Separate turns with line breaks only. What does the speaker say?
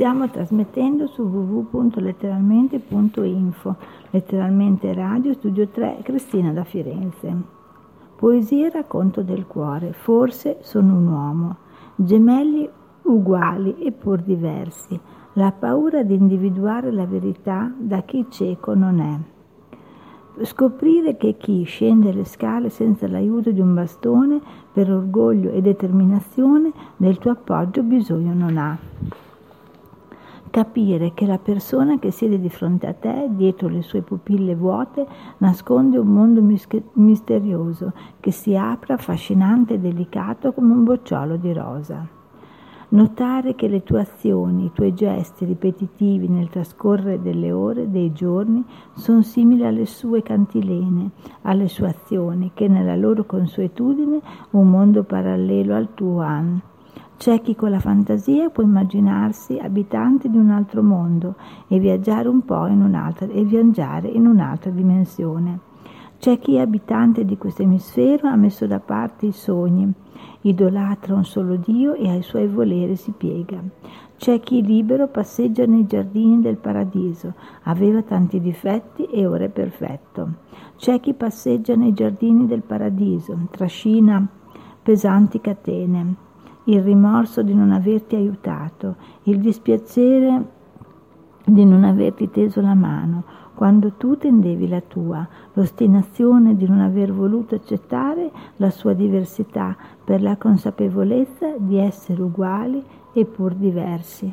Stiamo trasmettendo su www.letteralmente.info, letteralmente radio, studio 3, Cristina da Firenze. Poesia e racconto del cuore, forse sono un uomo, gemelli uguali e pur diversi, la paura di individuare la verità da chi cieco non è. Scoprire che chi scende le scale senza l'aiuto di un bastone per orgoglio e determinazione del tuo appoggio bisogno non ha capire che la persona che siede di fronte a te, dietro le sue pupille vuote, nasconde un mondo misterioso che si apre affascinante e delicato come un bocciolo di rosa. Notare che le tue azioni, i tuoi gesti ripetitivi nel trascorrere delle ore, dei giorni, sono simili alle sue cantilene, alle sue azioni, che nella loro consuetudine un mondo parallelo al tuo hanno c'è chi con la fantasia può immaginarsi abitante di un altro mondo e viaggiare un po' in un'altra, e viaggiare in un'altra dimensione. C'è chi abitante di questo emisfero ha messo da parte i sogni, idolatra un solo Dio e ai suoi voleri si piega. C'è chi libero passeggia nei giardini del paradiso, aveva tanti difetti e ora è perfetto. C'è chi passeggia nei giardini del paradiso, trascina pesanti catene il rimorso di non averti aiutato, il dispiacere di non averti teso la mano quando tu tendevi la tua, l'ostinazione di non aver voluto accettare la sua diversità per la consapevolezza di essere uguali e pur diversi.